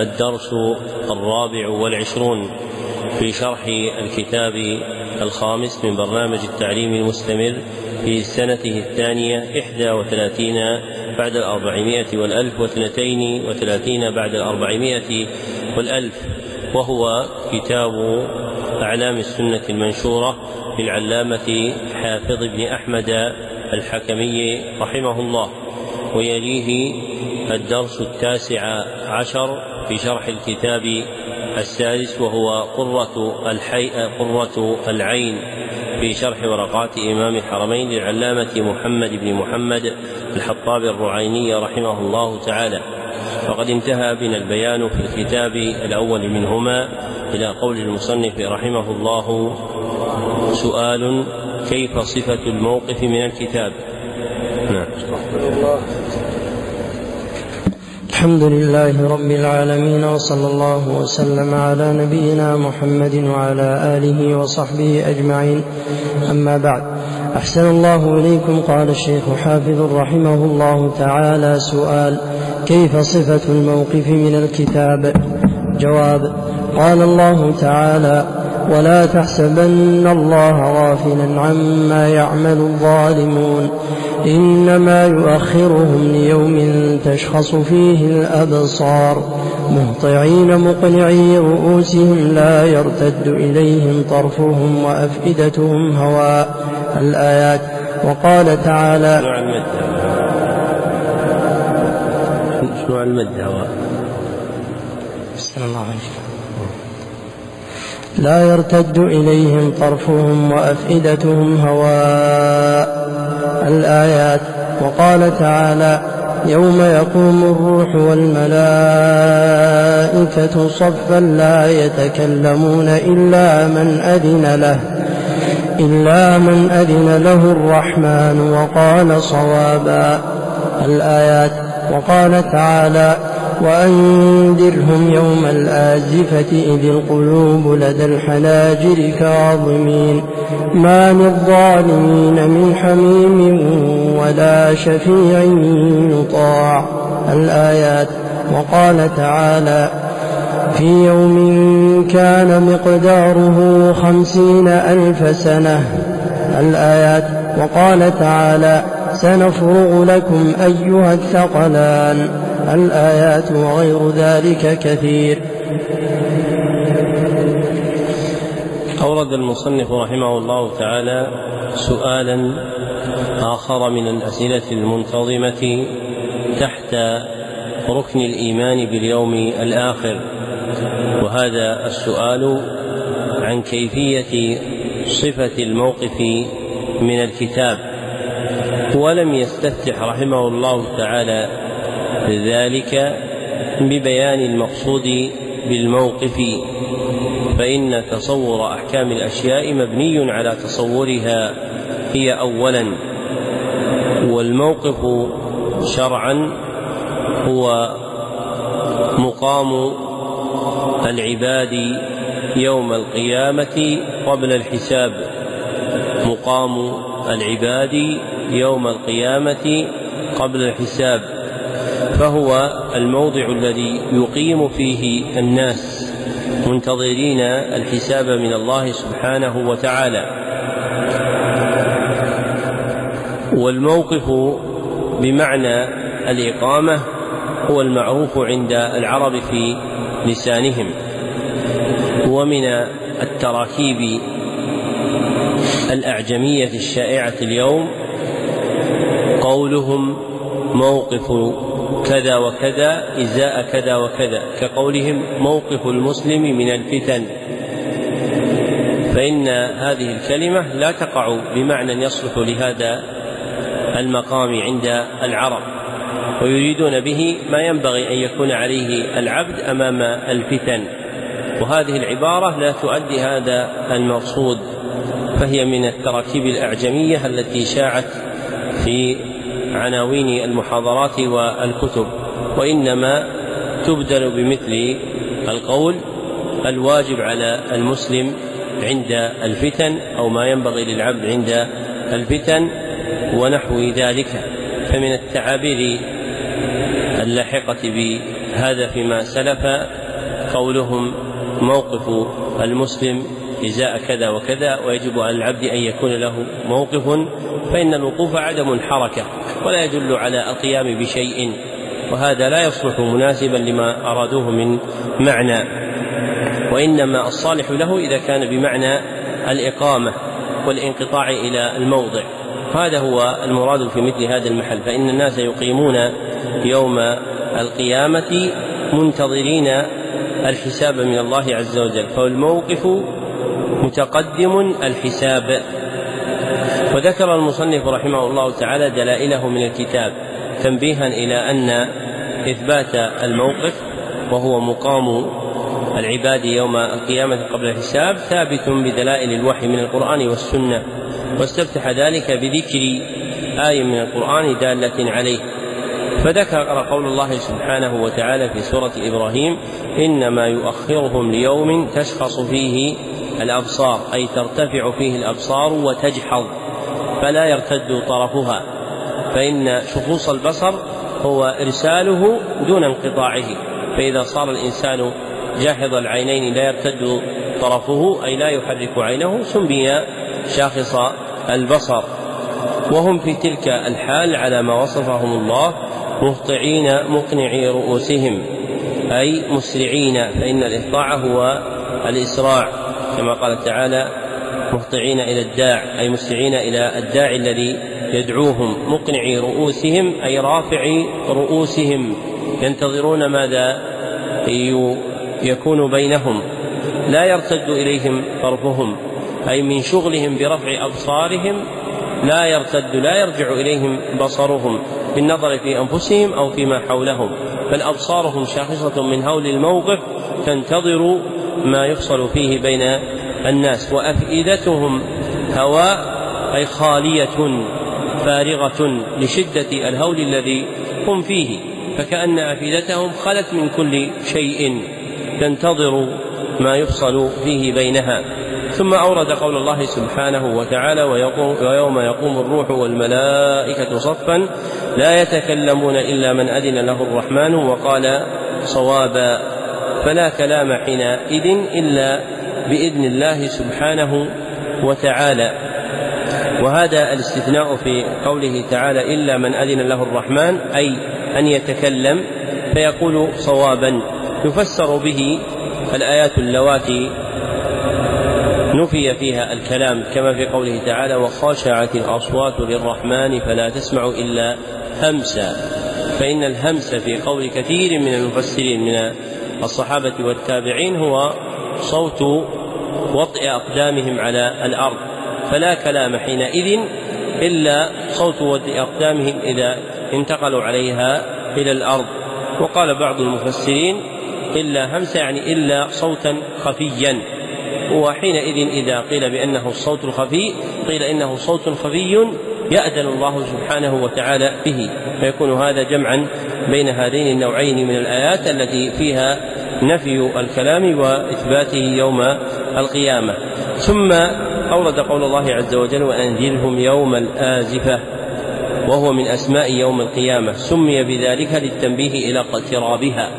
الدرس الرابع والعشرون في شرح الكتاب الخامس من برنامج التعليم المستمر في سنته الثانية إحدى وثلاثين بعد الأربعمائة والألف واثنتين وثلاثين بعد الأربعمائة والألف. وهو كتاب أعلام السنة المنشورة للعلامة حافظ بن أحمد الحكمي رحمه الله. ويليه الدرس التاسع عشر في شرح الكتاب السادس وهو قرة الحي قرة العين في شرح ورقات إمام الحرمين للعلامة محمد بن محمد الحطاب الرعيني رحمه الله تعالى. وقد انتهى بنا البيان في الكتاب الأول منهما إلى قول المصنف رحمه الله سؤال كيف صفة الموقف من الكتاب؟ نعم. الحمد لله رب العالمين وصلى الله وسلم على نبينا محمد وعلى آله وصحبه أجمعين. أما بعد أحسن الله إليكم. قال الشيخ حافظ رحمه الله تعالى سؤال كيف صفة الموقف من الكتاب؟ جواب قال الله تعالى ولا تحسبن الله غافلا عما يعمل الظالمون. إنما يؤخرهم ليوم تشخص فيه الأبصار. مهطعين مقنعي رؤوسهم لا يرتد إليهم طرفهم وأفئدتهم هواء الآيات. وقال تعالى شنو المد هواء الله عليك. لا يرتد إليهم طرفهم وأفئدتهم هواء. الآيات وقال تعالى يوم يقوم الروح والملائكة صفا لا يتكلمون إلا من أذن له إلا من أذن له الرحمن وقال صوابا. الآيات وقال تعالى وأنذرهم يوم الآزفة إذ القلوب لدى الحناجر كاظمين. ما للظالمين من حميم ولا شفيع يطاع. الآيات. وقال تعالى في يوم كان مقداره خمسين ألف سنة. الآيات. وقال تعالى سنفرغ لكم أيها الثقلان. الآيات وغير ذلك كثير. أورد المصنف رحمه الله تعالى سؤالا آخر من الأسئلة المنتظمة تحت ركن الإيمان باليوم الآخر وهذا السؤال عن كيفية صفة الموقف من الكتاب. ولم يستفتح رحمه الله تعالى ذلك ببيان المقصود بالموقف فإن تصور أحكام الأشياء مبني على تصورها هي أولا والموقف شرعا هو مقام العباد يوم القيامة قبل الحساب مقام العباد يوم القيامة قبل الحساب. فهو الموضع الذي يقيم فيه الناس منتظرين الحساب من الله سبحانه وتعالى. والموقف بمعنى الإقامة هو المعروف عند العرب في لسانهم ومن التراكيب الأعجمية الشائعة اليوم قولهم موقف كذا وكذا إزاء كذا وكذا. كقولهم موقف المسلم من الفتن. فإن هذه الكلمة لا تقع بمعنى يصلح لهذا المقام عند العرب. ويريدون به ما ينبغي أن يكون عليه العبد أمام الفتن. وهذه العبارة لا تؤدي هذا المقصود فهي من التراكيب الأعجمية التي شاعت في عناوين المحاضرات والكتب وإنما تبدل بمثل القول الواجب على المسلم عند الفتن أو ما ينبغي للعبد عند الفتن ونحو ذلك. فمن التعابير اللاحقة بهذا فيما سلف قولهم موقف المسلم إزاء كذا وكذا ويجب على العبد أن يكون له موقف فإن الوقوف عدم الحركة ولا يدل على القيام بشيء وهذا لا يصلح مناسبا لما أرادوه من معنى. وإنما الصالح له إذا كان بمعنى الإقامة والانقطاع إلى الموضع. هذا هو المراد في مثل هذا المحل. فإن الناس يقيمون يوم القيامة منتظرين الحساب من الله عز وجل. فالموقف متقدم الحساب. وذكر المصنف رحمه الله تعالى دلائله من الكتاب تنبيها إلى أن إثبات الموقف وهو مقام العباد يوم القيامة قبل الحساب ثابت بدلائل الوحي من القرآن والسنة واستفتح ذلك بذكر آية من القرآن دالة عليه. فذكر قول الله سبحانه وتعالى في سورة إبراهيم إنما يؤخرهم ليوم تشخص فيه الأبصار أي ترتفع فيه الأبصار وتجحظ فلا يرتد طرفها فإن شخوص البصر هو إرساله دون انقطاعه فإذا صار الإنسان جاحظ العينين لا يرتد طرفه أي لا يحرك عينه سمي شاخص البصر. وهم في تلك الحال على ما وصفهم الله مهطعين مقنعي رؤوسهم أي مسرعين فإن الإهطاع هو الإسراع. كما قال تعالى مهطعين إلى الداع أي مسرعين إلى الداعي الذي يدعوهم مقنعي رؤوسهم أي رافعي رؤوسهم ينتظرون ماذا؟ يكون بينهم لا يرتد إليهم طرفهم أي من شغلهم برفع أبصارهم لا يرتد لا يرجع إليهم بصرهم بالنظر في أنفسهم أو فيما حولهم بل أبصارهم شاخصة من هول الموقف تنتظر ما يفصل فيه بين الناس وأفئدتهم هواء أي خالية فارغة لشدة الهول الذي هم فيه فكأن أفئدتهم خلت من كل شيء. تنتظر ما يفصل فيه بينها. ثم أورد قول الله سبحانه وتعالى ويوم يقوم الروح والملائكة صفا لا يتكلمون إلا من أذن له الرحمن. وقال صوابا فلا كلام حينئذ إلا بإذن الله سبحانه وتعالى. وهذا الاستثناء في قوله تعالى إلا من أذن له الرحمن أي أن يتكلم فيقول صوابا. يفسر به الآيات اللواتي. نفي فيها الكلام كما في قوله تعالى وخاشعت الأصوات للرحمن فلا تسمع إلا همسا. فإن الهمس في قول كثير من المفسرين من الصحابة. والتابعين هو صوت وطئ أقدامهم على الأرض. فلا كلام حينئذ إلا صوت وطئ أقدامهم إذا انتقلوا عليها إلى الأرض. وقال بعض المفسرين إلا همس يعني إلا صوتا خفيا. وحينئذ إذا قيل بأنه الصوت الخفي قيل إنه صوت خفي يأذن الله سبحانه وتعالى به. فيكون هذا جمعا بين هذين النوعين من الآيات التي فيها نفي الكلام وإثباته يوم القيامة. ثم أورد قول الله عز وجل وأنذرهم يوم الآزفة وهو من أسماء يوم القيامة. سمي بذلك للتنبيه إلى اقترابها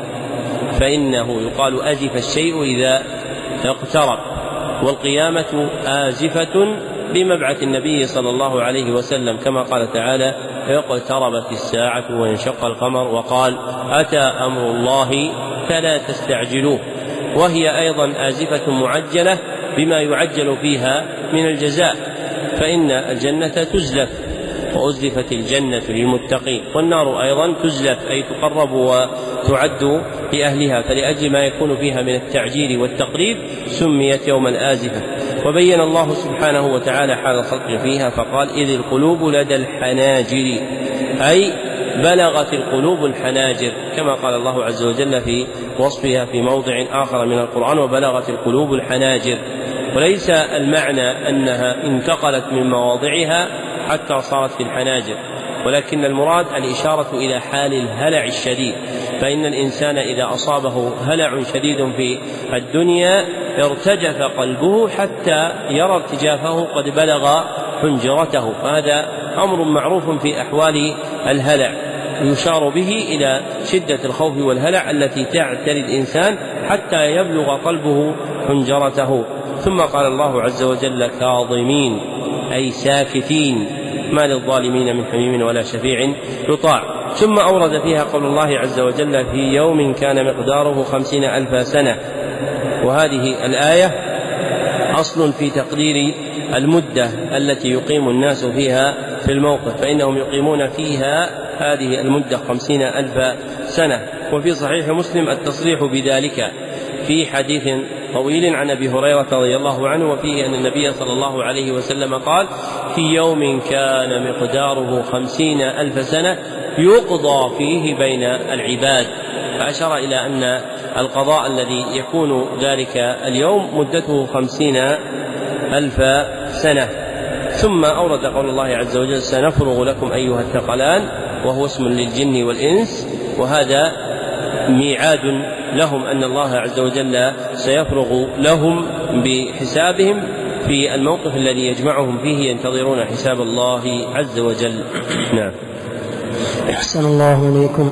فإنه يقال أزف الشيء إذا اقترب. والقيامة آزفة بمبعث النبي صلى الله عليه وسلم كما قال تعالى اقتربت الساعة وانشق القمر وقال أتى أمر الله فلا تستعجلوه. وهي أيضا آزفة معجلة بما يعجل فيها من الجزاء فإن الجنة تزلف وأزلفت الجنة للمتقين. والنار أيضا تزلف أي تقرب وتعد لأهلها فلأجل ما يكون فيها من التعجيل والتقريب سميت يوم الآزفة. وبين الله سبحانه وتعالى حال الخلق فيها فقال إذ القلوب لدى الحناجر أي بلغت القلوب الحناجر كما قال الله عز وجل في وصفها في موضع آخر من القرآن وبلغت القلوب الحناجر. وليس المعنى أنها انتقلت من مواضعها حتى صارت في الحناجر ولكن المراد الإشارة إلى حال الهلع الشديد. فإن الإنسان إذا أصابه هلع شديد في الدنيا ارتجف قلبه حتى يرى ارتجافه قد بلغ حنجرته. فهذا أمر معروف في أحوال الهلع. يشار به إلى شدة الخوف والهلع التي تعتري الإنسان حتى يبلغ قلبه حنجرته. ثم قال الله عز وجل كاظمين أي ساكتين ما للظالمين من حميم ولا شفيع يطاع. ثم أورد فيها قول الله عز وجل في يوم كان مقداره خمسين ألف سنة. وهذه الآية أصل في تقدير المدة التي يقيم الناس فيها في الموقف فإنهم يقيمون فيها هذه المدة خمسين ألف سنة. وفي صحيح مسلم التصريح بذلك. في حديث طويل عن أبي هريرة رضي الله عنه وفيه أن النبي صلى الله عليه وسلم قال في يوم كان مقداره خمسين ألف سنة يقضى فيه بين العباد فأشار إلى أن القضاء الذي يكون ذلك اليوم مدته خمسين ألف سنة. ثم أورد قول الله عز وجل سنفرغ لكم أيها الثقلان وهو اسم للجن والإنس وهذا ميعاد لهم أن الله عز وجل سيفرغ لهم بحسابهم في الموقف الذي يجمعهم فيه ينتظرون حساب الله عز وجل. نعم. أحسن الله إليكم.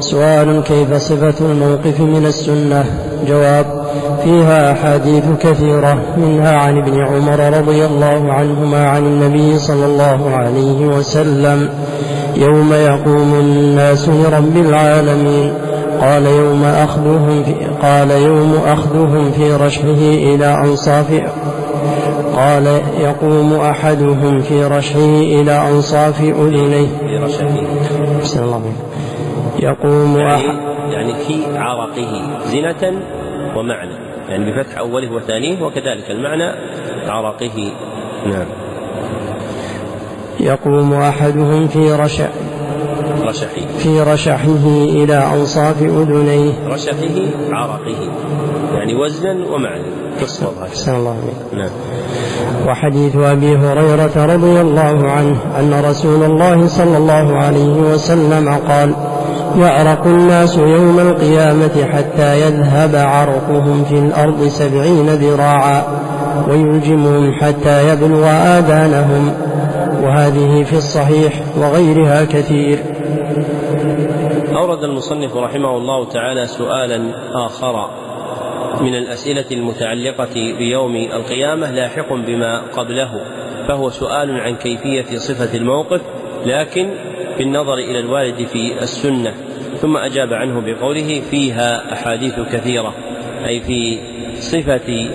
سؤال كيف صفة الموقف من السنة؟ جواب فيها أحاديث كثيرة منها عن ابن عمر رضي الله عنهما عن النبي صلى الله عليه وسلم. يوم يقوم الناس لرب العالمين. قال يوم أخذهم في قال يوم أخذهم في رشحه إلى أنصاف قال يقوم أحدهم في رشحه إلى أنصاف أذنيه. في رشحه. الله. يقوم يعني, أحد يعني في عرقه زنة ومعنى. يعني بفتح أوله وثانيه وكذلك المعنى عرقه. نعم. يقوم أحدهم في رشح رشحه. في رشحه إلى أنصاف أذنيه. رشحه عرقه. يعني وزنا ومعنى. تصوب أحسن الله بك. نعم. وحديث أبي هريرة رضي الله عنه أن رسول الله صلى الله عليه وسلم قال يعرق الناس يوم القيامة حتى يذهب عرقهم في الأرض سبعين ذراعا ويلجمهم حتى يبلغ آذانهم. وهذه في الصحيح وغيرها كثير. أورد المصنف رحمه الله تعالى سؤالا آخر من الأسئلة المتعلقة بيوم القيامة لاحق بما قبله فهو سؤال عن كيفية صفة الموقف لكن بالنظر إلى الوارد في السنة ثم أجاب عنه بقوله فيها أحاديث كثيرة أي في صفة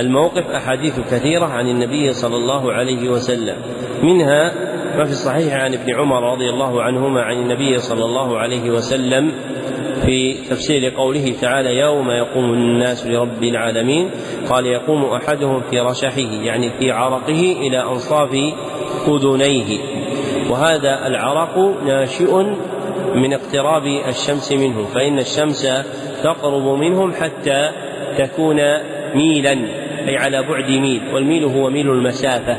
الموقف أحاديث كثيرة عن النبي صلى الله عليه وسلم. منها ما في الصحيح عن ابن عمر رضي الله عنهما عن النبي صلى الله عليه وسلم في تفسير قوله تعالى يوم يقوم الناس لرب العالمين قال يقوم أحدهم في رشحه يعني في عرقه إلى أنصاف أذنيه. وهذا العرق ناشئ من اقتراب الشمس منه فإن الشمس تقرب منهم حتى تكون ميلا. أي على بعد ميل والميل هو ميل المسافة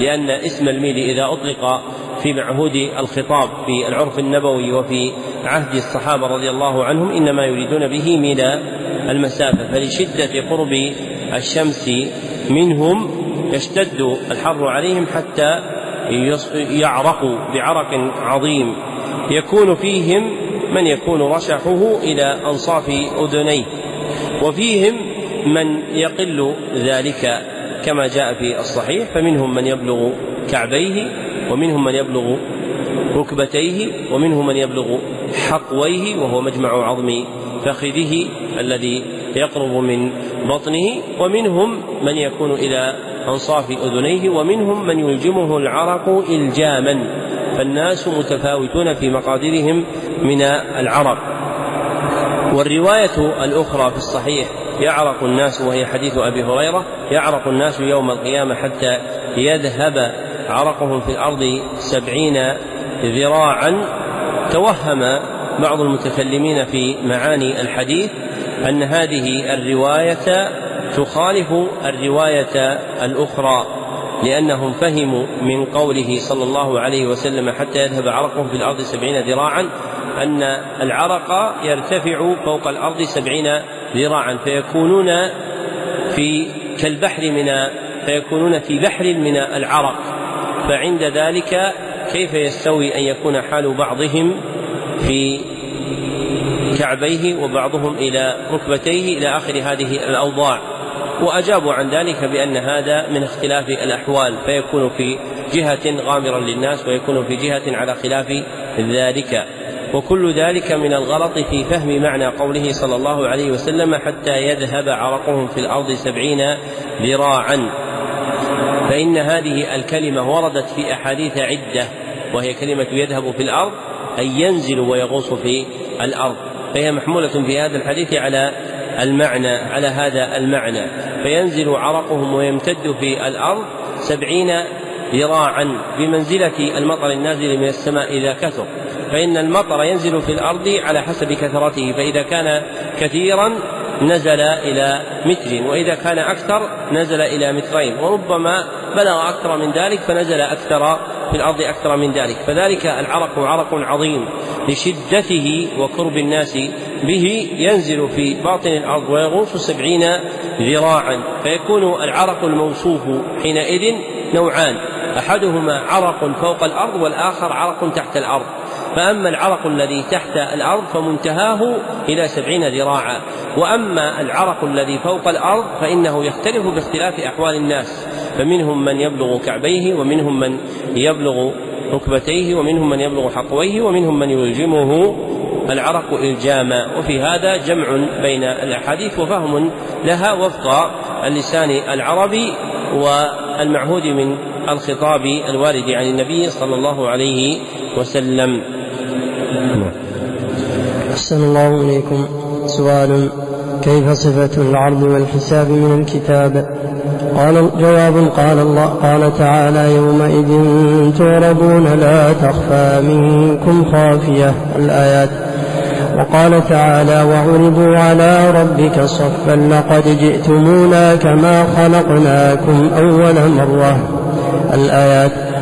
لأن اسم الميل إذا أطلق في معهود الخطاب في العرف النبوي وفي عهد الصحابة رضي الله عنهم إنما يريدون به ميل المسافة فلشدة قرب الشمس منهم يشتد الحر عليهم حتى يعرقوا بعرق عظيم. يكون فيهم من يكون رشحه إلى أنصاف أذنيه وفيهم من يقل ذلك كما جاء في الصحيح فمنهم من يبلغ كعبيه ومنهم من يبلغ ركبتيه ومنهم من يبلغ حقويه وهو مجمع عظم فخذه الذي يقرب من بطنه ومنهم من يكون إلى أنصاف أذنيه ومنهم من يلجمه العرق الجاما فالناس متفاوتون في مقاديرهم من العرق. والرواية الأخرى في الصحيح يعرق الناس وهي حديث أبي هريرة يعرق الناس يوم القيامة حتى يذهب عرقهم في الأرض سبعين ذراعا. توهم بعض المتكلمين في معاني الحديث أن هذه الرواية تخالف الرواية الأخرى لأنهم فهموا من قوله صلى الله عليه وسلم حتى يذهب عرقهم في الأرض سبعين ذراعا أن العرق يرتفع فوق الأرض سبعين ذراعا فيكونون في كالبحر من فيكونون في بحر من العرق. فعند ذلك كيف يستوي أن يكون حال بعضهم في كعبيه وبعضهم إلى ركبتيه إلى آخر هذه الأوضاع؟ وأجابوا عن ذلك بأن هذا من اختلاف الأحوال. فيكون في جهة غامرا للناس ويكون في جهة على خلاف ذلك. وكل ذلك من الغلط في فهم معنى قوله صلى الله عليه وسلم حتى يذهب عرقهم في الأرض سبعين ذراعا. فإن هذه الكلمة وردت في أحاديث عدة وهي كلمة يذهب في الأرض أي ينزل ويغوص في الأرض. فهي محمولة في هذا الحديث على المعنى على هذا المعنى. فينزل عرقهم ويمتد في الأرض سبعين ذراعا بمنزلة المطر النازل من السماء إذا كثر. فإن المطر ينزل في الأرض على حسب كثرته فإذا كان كثيرا نزل إلى متر وإذا كان أكثر نزل إلى مترين وربما بلغ أكثر من ذلك فنزل أكثر في الأرض أكثر من ذلك. فذلك العرق عرق عظيم لشدته وقرب الناس به ينزل في باطن الأرض ويغوص سبعين ذراعا. فيكون العرق الموصوف حينئذ نوعان أحدهما عرق فوق الأرض والآخر عرق تحت الأرض. فأما العرق الذي تحت الأرض فمنتهاه إلى سبعين ذراعا. وأما العرق الذي فوق الأرض فإنه يختلف باختلاف أحوال الناس. فمنهم من يبلغ كعبيه ومنهم من يبلغ ركبتيه ومنهم من يبلغ حقويه ومنهم من يلجمه العرق إلجاما. وفي هذا جمع بين الأحاديث وفهم لها وفق اللسان العربي والمعهود من الخطاب الوارد عن النبي صلى الله عليه وسلم. أحسن الله إليكم. سؤال كيف صفة العرض والحساب من الكتاب؟ قال جواب قال الله قال تعالى يومئذ تعرضون لا تخفى منكم خافية الآيات. وقال تعالى وعرضوا على ربك صفا لقد جئتمونا كما خلقناكم أول مرة. الآيات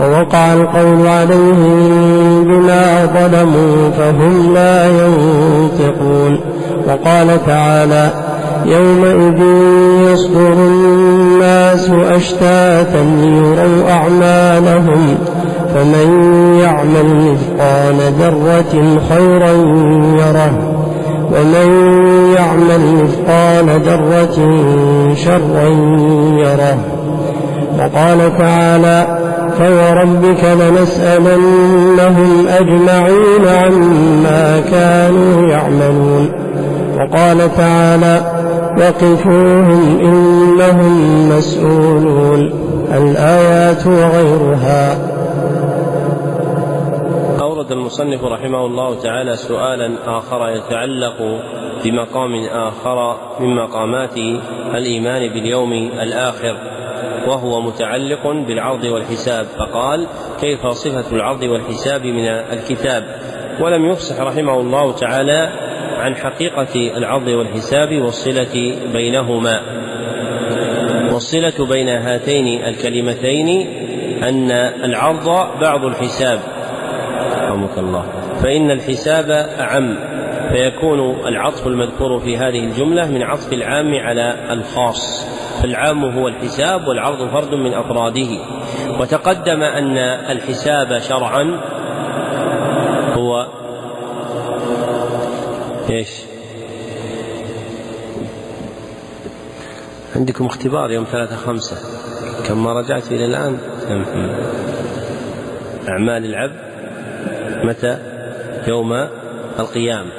ووقع القول عليهم بما ظلموا فهم لا ينطقون. وقال تعالى يومئذ يصدر الناس أشتاتا ليروا أعمالهم فمن يعمل مثقال ذرة خيرا يره ومن يعمل مثقال ذرة شرا يره وقال تعالى فوربك لنسألنهم أجمعين عما كانوا يعملون. وقال تعالى وقفوهم إنهم مسؤولون. الآيات وغيرها. أورد المصنف رحمه الله تعالى سؤالا آخر يتعلق بمقام آخر من مقامات الإيمان باليوم الآخر. وهو متعلق بالعرض والحساب فقال كيف صفة العرض والحساب من الكتاب؟ ولم يفصح رحمه الله تعالى عن حقيقة العرض والحساب والصلة بينهما. والصلة بين هاتين الكلمتين أن العرض بعض الحساب. رحمك الله. فإن الحساب أعم فيكون العطف المذكور في هذه الجملة من عطف العام على الخاص. فالعام هو الحساب والعرض فرد من أفراده. وتقدم أن الحساب شرعا هو إيش؟ عندكم اختبار يوم ثلاثة خمسة. كم ما رجعت إلى الآن؟ أعمال العبد متى؟ يوم القيامة.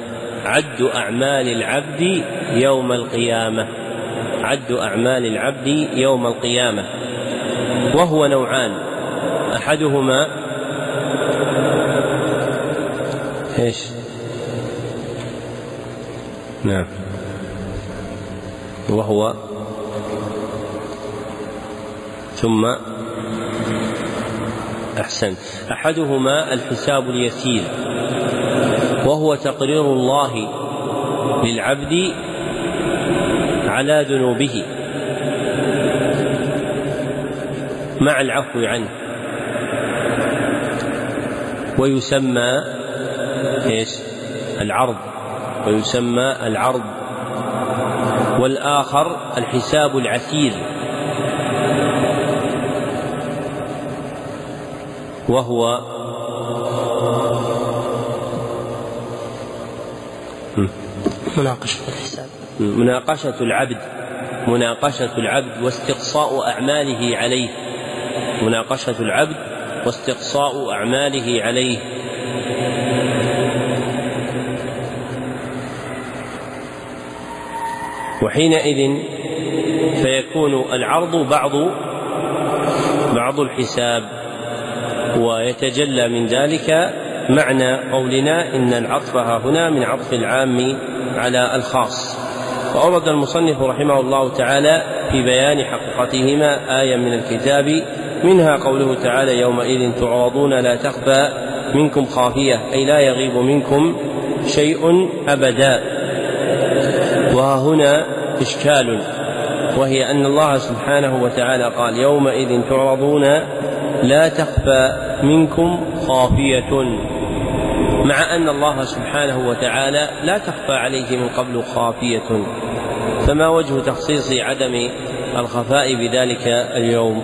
عد أعمال العبد يوم القيامة. عد أعمال العبد يوم القيامة وهو نوعان أحدهما إيش؟ نعم وهو ثم أحسن أحدهما الحساب اليسير وهو تقرير الله للعبد على ذنوبه. مع العفو عنه. ويسمى إيش؟ العرض. ويسمى العرض. والآخر الحساب العسير. وهو مناقشة. الحساب مناقشة العبد مناقشة العبد واستقصاء أعماله عليه. مناقشة العبد واستقصاء أعماله عليه. وحينئذ فيكون العرض بعض بعض الحساب ويتجلى من ذلك معنى قولنا إن العطف هنا من عطف العام على الخاص. وأورد المصنف رحمه الله تعالى في بيان حقيقتهما آية من الكتاب منها قوله تعالى يومئذ تعرضون لا تخفى منكم خافية أي لا يغيب منكم شيء أبدا. وها هنا إشكال وهي أن الله سبحانه وتعالى قال يومئذ تعرضون لا تخفى منكم خافية. مع أن الله سبحانه وتعالى لا تخفى عليه من قبل خافية. فما وجه تخصيص عدم الخفاء بذلك اليوم؟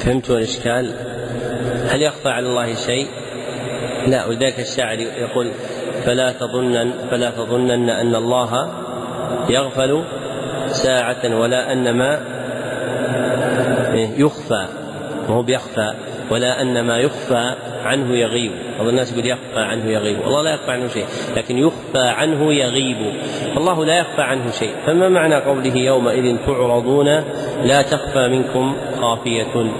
فهمتوا الإشكال؟ هل يخفى على الله شيء؟ لا ولذلك الشاعر يقول فلا تظنن فلا تظنن أن الله يغفل ساعة ولا أن ما يخفى وهو بيخفى ولا أن ما يخفى عنه يغيب. بعض الناس يقول يخفى عنه يغيب. الله لا يخفى عنه شيء لكن يخفى عنه يغيب. الله لا يخفى عنه شيء. فما معنى قوله يومئذ تعرضون لا تخفى منكم خافية؟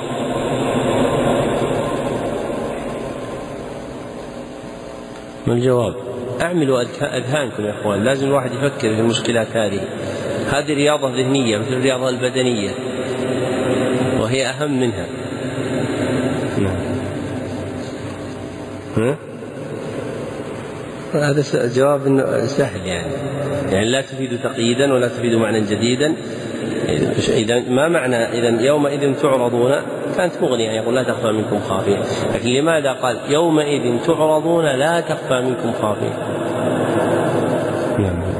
ما الجواب؟ أعملوا أذهانكم يا إخوان. لازم الواحد يفكر في المشكلات هذه. هذه رياضة ذهنية مثل الرياضة البدنية. وهي أهم منها. نعم. ها؟ هذا جواب سهل يعني. يعني لا تفيد تقييدا ولا تفيد معنى جديدا. إذا ما معنى إذا يومئذ تعرضون؟ كانت مغنية يقول لا تخفى منكم خافيه لكن لماذا قال يومئذ تعرضون لا تخفى منكم خافيه نعم.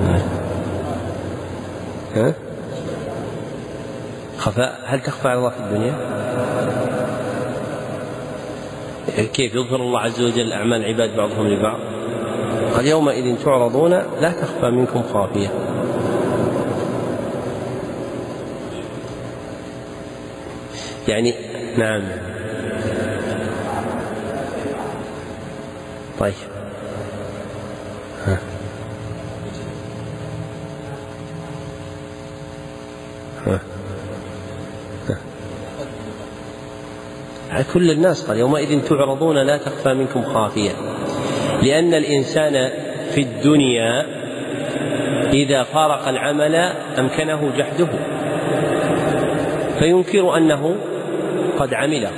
خفاء. هل تخفى على الله في الدنيا؟ كيف؟ يظهر الله عز وجل أعمال العباد بعضهم لبعض. قال يومئذ تعرضون لا تخفى منكم خافية. يعني نعم. كل الناس قال يومئذ تعرضون لا تخفى منكم خافية. لأن الإنسان في الدنيا إذا فارق العمل أمكنه جحده. فينكر أنه قد عمله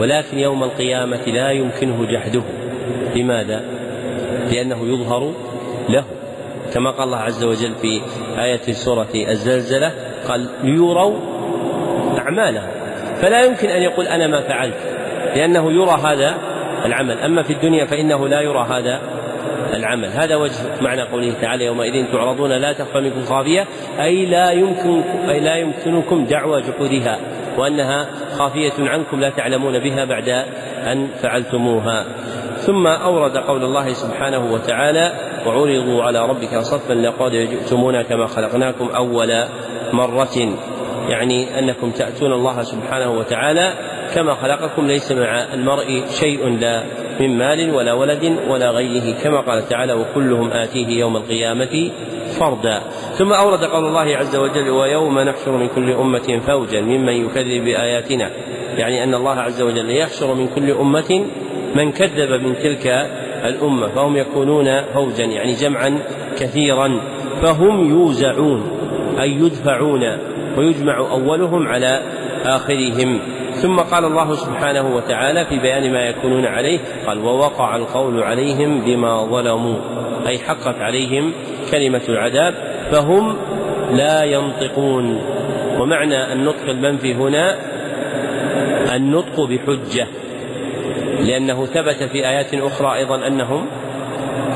ولكن يوم القيامة لا يمكنه جحده. لماذا؟ لأنه يظهر له. كما قال الله عز وجل في آية سورة الزلزلة قال ليروا أعمالهم. فلا يمكن أن يقول أنا ما فعلت. لأنه يرى هذا العمل. أما في الدنيا فإنه لا يرى هذا العمل. هذا وجه معنى قوله تعالى يومئذ تعرضون لا تخفى منكم خافية أي لا يمكن أي لا يمكنكم دعوى جحودها وأنها خافية عنكم لا تعلمون بها بعد أن فعلتموها. ثم أورد قول الله سبحانه وتعالى وعرضوا على ربك صفا لقد جئتمونا كما خلقناكم أول مرة. يعني أنكم تأتون الله سبحانه وتعالى كما خلقكم ليس مع المرء شيء لا من مال ولا ولد ولا غيره كما قال تعالى وكلهم آتيه يوم القيامة فردا ثم أورد قول الله عز وجل ويوم نحشر من كل أمة فوجا ممن يكذب بآياتنا يعني أن الله عز وجل يحشر من كل أمة من كذب من تلك الأمة فهم يكونون فوجا يعني جمعا كثيرا فهم يوزعون أي يدفعون ويجمع أولهم على آخرهم. ثم قال الله سبحانه وتعالى في بيان ما يكونون عليه قال ووقع القول عليهم بما ظلموا أي حقت عليهم كلمة العذاب فهم لا ينطقون. ومعنى النطق المنفي هنا النطق بحجة لأنه ثبت في آيات أخرى أيضا أنهم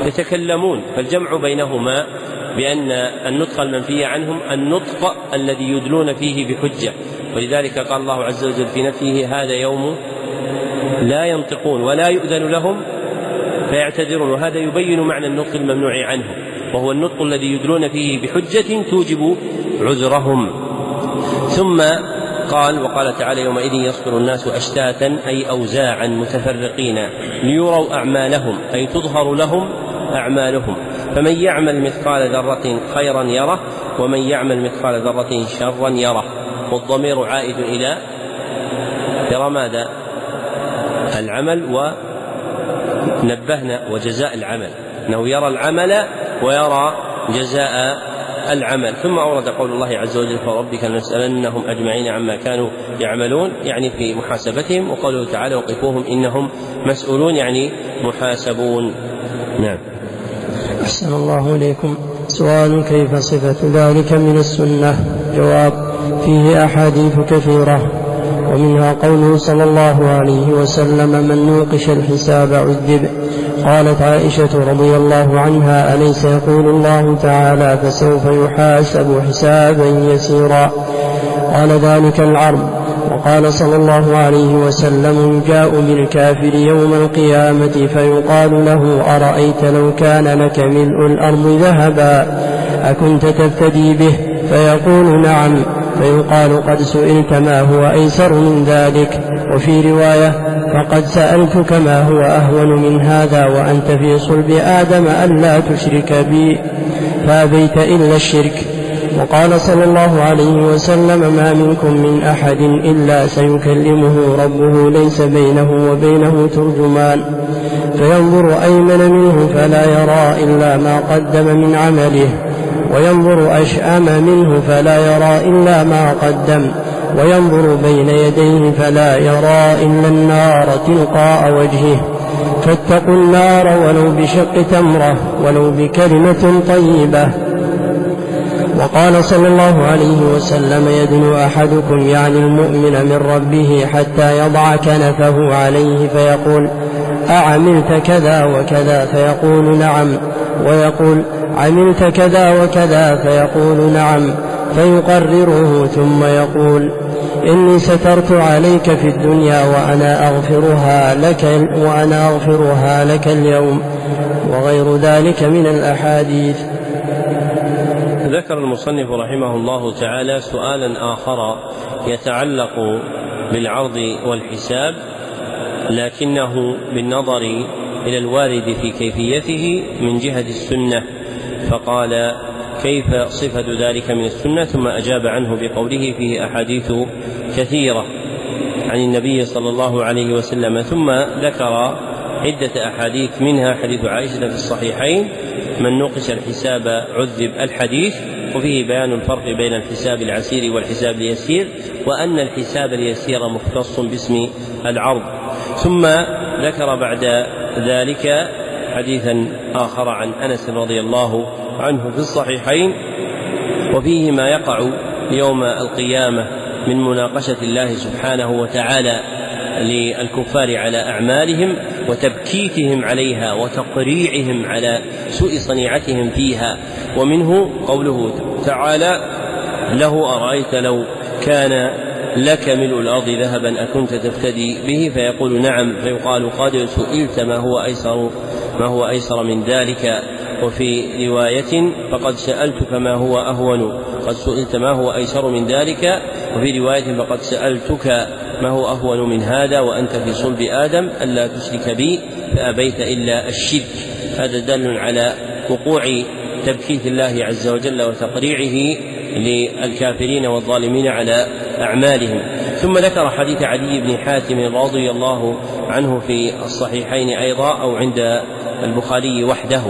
يتكلمون فالجمع بينهما بأن النطق المنفي عنهم النطق الذي يدلون فيه بحجة. ولذلك قال الله عز وجل في نفسه هذا يوم لا ينطقون ولا يؤذن لهم فيعتذرون وهذا يبين معنى النطق الممنوع عنه وهو النطق الذي يدلون فيه بحجة توجب عذرهم. ثم قال وقال تعالى يومئذ يصدر الناس أشتاتا أي أوزاعا متفرقين ليروا أعمالهم أي تظهر لهم أعمالهم. فمن يعمل مثقال ذرة خيرا يره ومن يعمل مثقال ذرة شرا يره. والضمير عائد إلى يرى ماذا؟ العمل ونبهنا وجزاء العمل. أنه يرى العمل ويرى جزاء العمل. ثم أورد قول الله عز وجل فربك لنسألنهم أجمعين عما كانوا يعملون. يعني في محاسبتهم وقوله تعالى وقفوهم إنهم مسؤولون يعني محاسبون. نعم. أحسن الله إليكم. سؤال كيف صفة ذلك من السنة؟ جواب فيه أحاديث كثيرة ومنها قوله صلى الله عليه وسلم من نوقش الحساب عذب. قالت عائشة رضي الله عنها أليس يقول الله تعالى فسوف يحاسب حسابا يسيرا؟ قال ذلك العرض. وقال صلى الله عليه وسلم يجاء بالكافر يوم القيامة فيقال له أرأيت لو كان لك ملء الأرض ذهبا أكنت تفتدي به؟ فيقول نعم. فيقال قد سئلت ما هو أيسر من ذلك وفي رواية فقد سألتك ما هو أهون من هذا وأنت في صلب آدم ألا تشرك بي فأبيت إلا الشرك. وقال صلى الله عليه وسلم ما منكم من أحد إلا سيكلمه ربه ليس بينه وبينه ترجمان. فينظر أيمن منه فلا يرى إلا ما قدم من عمله. وينظر أشأم منه فلا يرى إلا ما قدم وينظر بين يديه فلا يرى إلا النار تلقاء وجهه. فاتقوا النار ولو بشق تمرة ولو بكلمة طيبة. وقال صلى الله عليه وسلم يدنو أحدكم يعني المؤمن من ربه حتى يضع كنفه عليه فيقول أعملت كذا وكذا فيقول نعم ويقول عملت كذا وكذا فيقول نعم فيقرره ثم يقول إني سترت عليك في الدنيا وأنا أغفرها لك وأنا أغفرها لك اليوم وغير ذلك من الأحاديث. ذكر المصنف رحمه الله تعالى سؤالا آخر يتعلق بالعرض والحساب لكنه بالنظر إلى الوارد في كيفيته من جهة السنة فقال كيف صفة ذلك من السنة؟ ثم أجاب عنه بقوله فيه أحاديث كثيرة عن النبي صلى الله عليه وسلم. ثم ذكر عدة أحاديث منها حديث عائشة في الصحيحين من نقش الحساب عذب الحديث وفيه بيان الفرق بين الحساب العسير والحساب اليسير وأن الحساب اليسير مختص باسم العرض. ثم ذكر بعد ذلك حديثا آخر عن أنس رضي الله عنه في الصحيحين وفيه ما يقع يوم القيامة من مناقشة الله سبحانه وتعالى للكفار على أعمالهم وتبكيتهم عليها وتقريعهم على سوء صنيعتهم فيها. ومنه قوله تعالى له أرأيت لو كان لك ملء الأرض ذهبا أكنت تفتدي به؟ فيقول نعم. فيقال قد سئلت ما هو أيسر ما هو أيسر من ذلك؟ وفي رواية فقد سألتك ما هو أهون. قد سئلت ما هو أيسر من ذلك؟ وفي رواية فقد سألتك ما هو أهون من هذا؟ وأنت في صلب آدم ألا تشرك بي؟ فأبيت إلا الشرك. هذا دل على وقوع تبكيت الله عز وجل وتقريعه للكافرين والظالمين على أعمالهم. ثم ذكر حديث علي بن حاتم رضي الله عنه في الصحيحين أيضا أو عند البخاري وحده.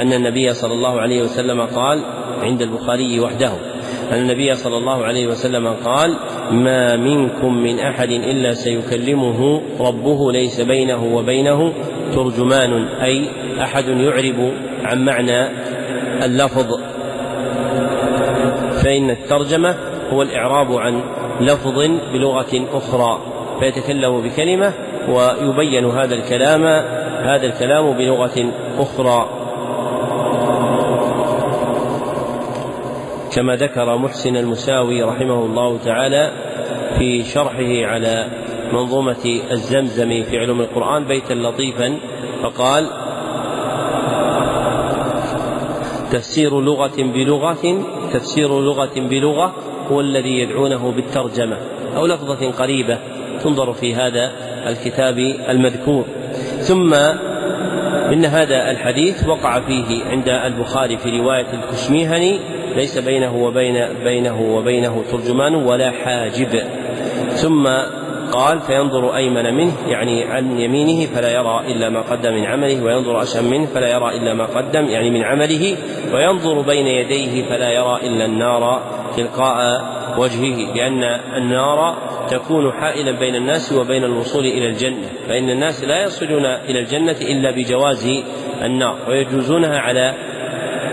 أن النبي صلى الله عليه وسلم قال عند البخاري وحده. أن النبي صلى الله عليه وسلم قال ما منكم من أحد إلا سيكلمه ربه ليس بينه وبينه ترجمان. أي أحد يعرب عن معنى اللفظ. فإن الترجمة هو الإعراب عن لفظ بلغة أخرى فيتكلم بكلمة ويبين هذا الكلام هذا الكلام بلغة أخرى. كما ذكر محسن المساوي رحمه الله تعالى في شرحه على منظومة الزمزم في علوم القرآن بيتا لطيفا فقال تفسير لغة بلغة تفسير لغة بلغة هو الذي يدعونه بالترجمة أو لفظة قريبة تنظر في هذا الكتاب المذكور. ثم إن هذا الحديث وقع فيه عند البخاري في رواية الكشميهني ليس بينه وبين بينه وبينه ترجمان ولا حاجب. ثم قال فينظر أيمن منه يعني عن يمينه فلا يرى إلا ما قدم من عمله وينظر أشأم منه فلا يرى إلا ما قدم يعني من عمله وينظر بين يديه فلا يرى إلا النار. تلقاء وجهه لأن النار تكون حائلا بين الناس وبين الوصول إلى الجنة. فإن الناس لا يصلون إلى الجنة إلا بجواز النار ويجوزونها على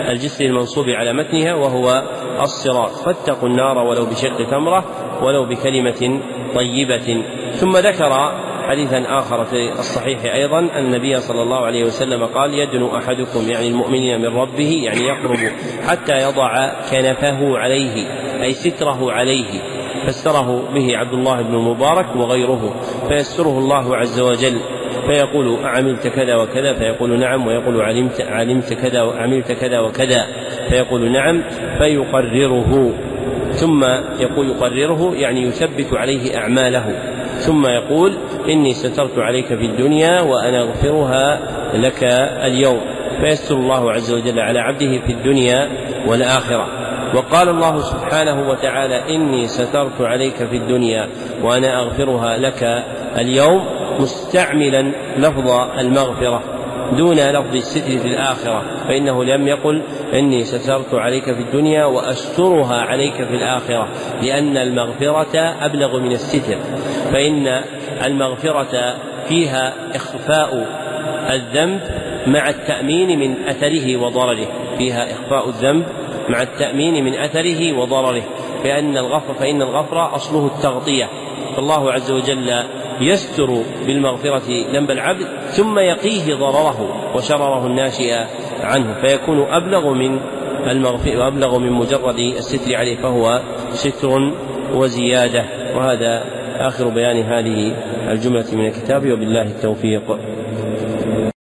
الجسر المنصوب على متنها وهو الصراط. فاتقوا النار ولو بشق تمرة ولو بكلمة طيبة. ثم ذكر حديثا آخر في الصحيح أيضا أن النبي صلى الله عليه وسلم قال يدنو أحدكم يعني المؤمنين من ربه يعني يقرب حتى يضع كنفه عليه أي ستره عليه فسره به عبد الله بن المبارك وغيره فيسره الله عز وجل فيقول أعملت كذا وكذا فيقول نعم ويقول علمت علمت كذا وعملت كذا وكذا فيقول نعم فيقرره ثم يقول يقرره يعني يثبت عليه أعماله ثم يقول إني سترت عليك في الدنيا وأنا أغفرها لك اليوم. فيستر الله عز وجل على عبده في الدنيا والآخرة. وقال الله سبحانه وتعالى إني سترت عليك في الدنيا وأنا أغفرها لك اليوم. مستعملا لفظ المغفرة. دون لفظ الستر في الآخرة. فإنه لم يقل إني سترت عليك في الدنيا وأسترها عليك في الآخرة لأن المغفرة أبلغ من الستر. فإن المغفرة فيها إخفاء الذنب مع التأمين من أثره وضرره. فيها إخفاء الذنب مع التأمين من أثره وضرره. فإن الغفر فإن الغفر أصله التغطية. فالله عز وجل يستر بالمغفرة ذنب العبد ثم يقيه ضرره وشرره الناشئ عنه فيكون أبلغ من المغفرة أبلغ من مجرد الستر عليه فهو ستر وزيادة. وهذا آخر بيان هذه الجملة من الكتاب وبالله التوفيق.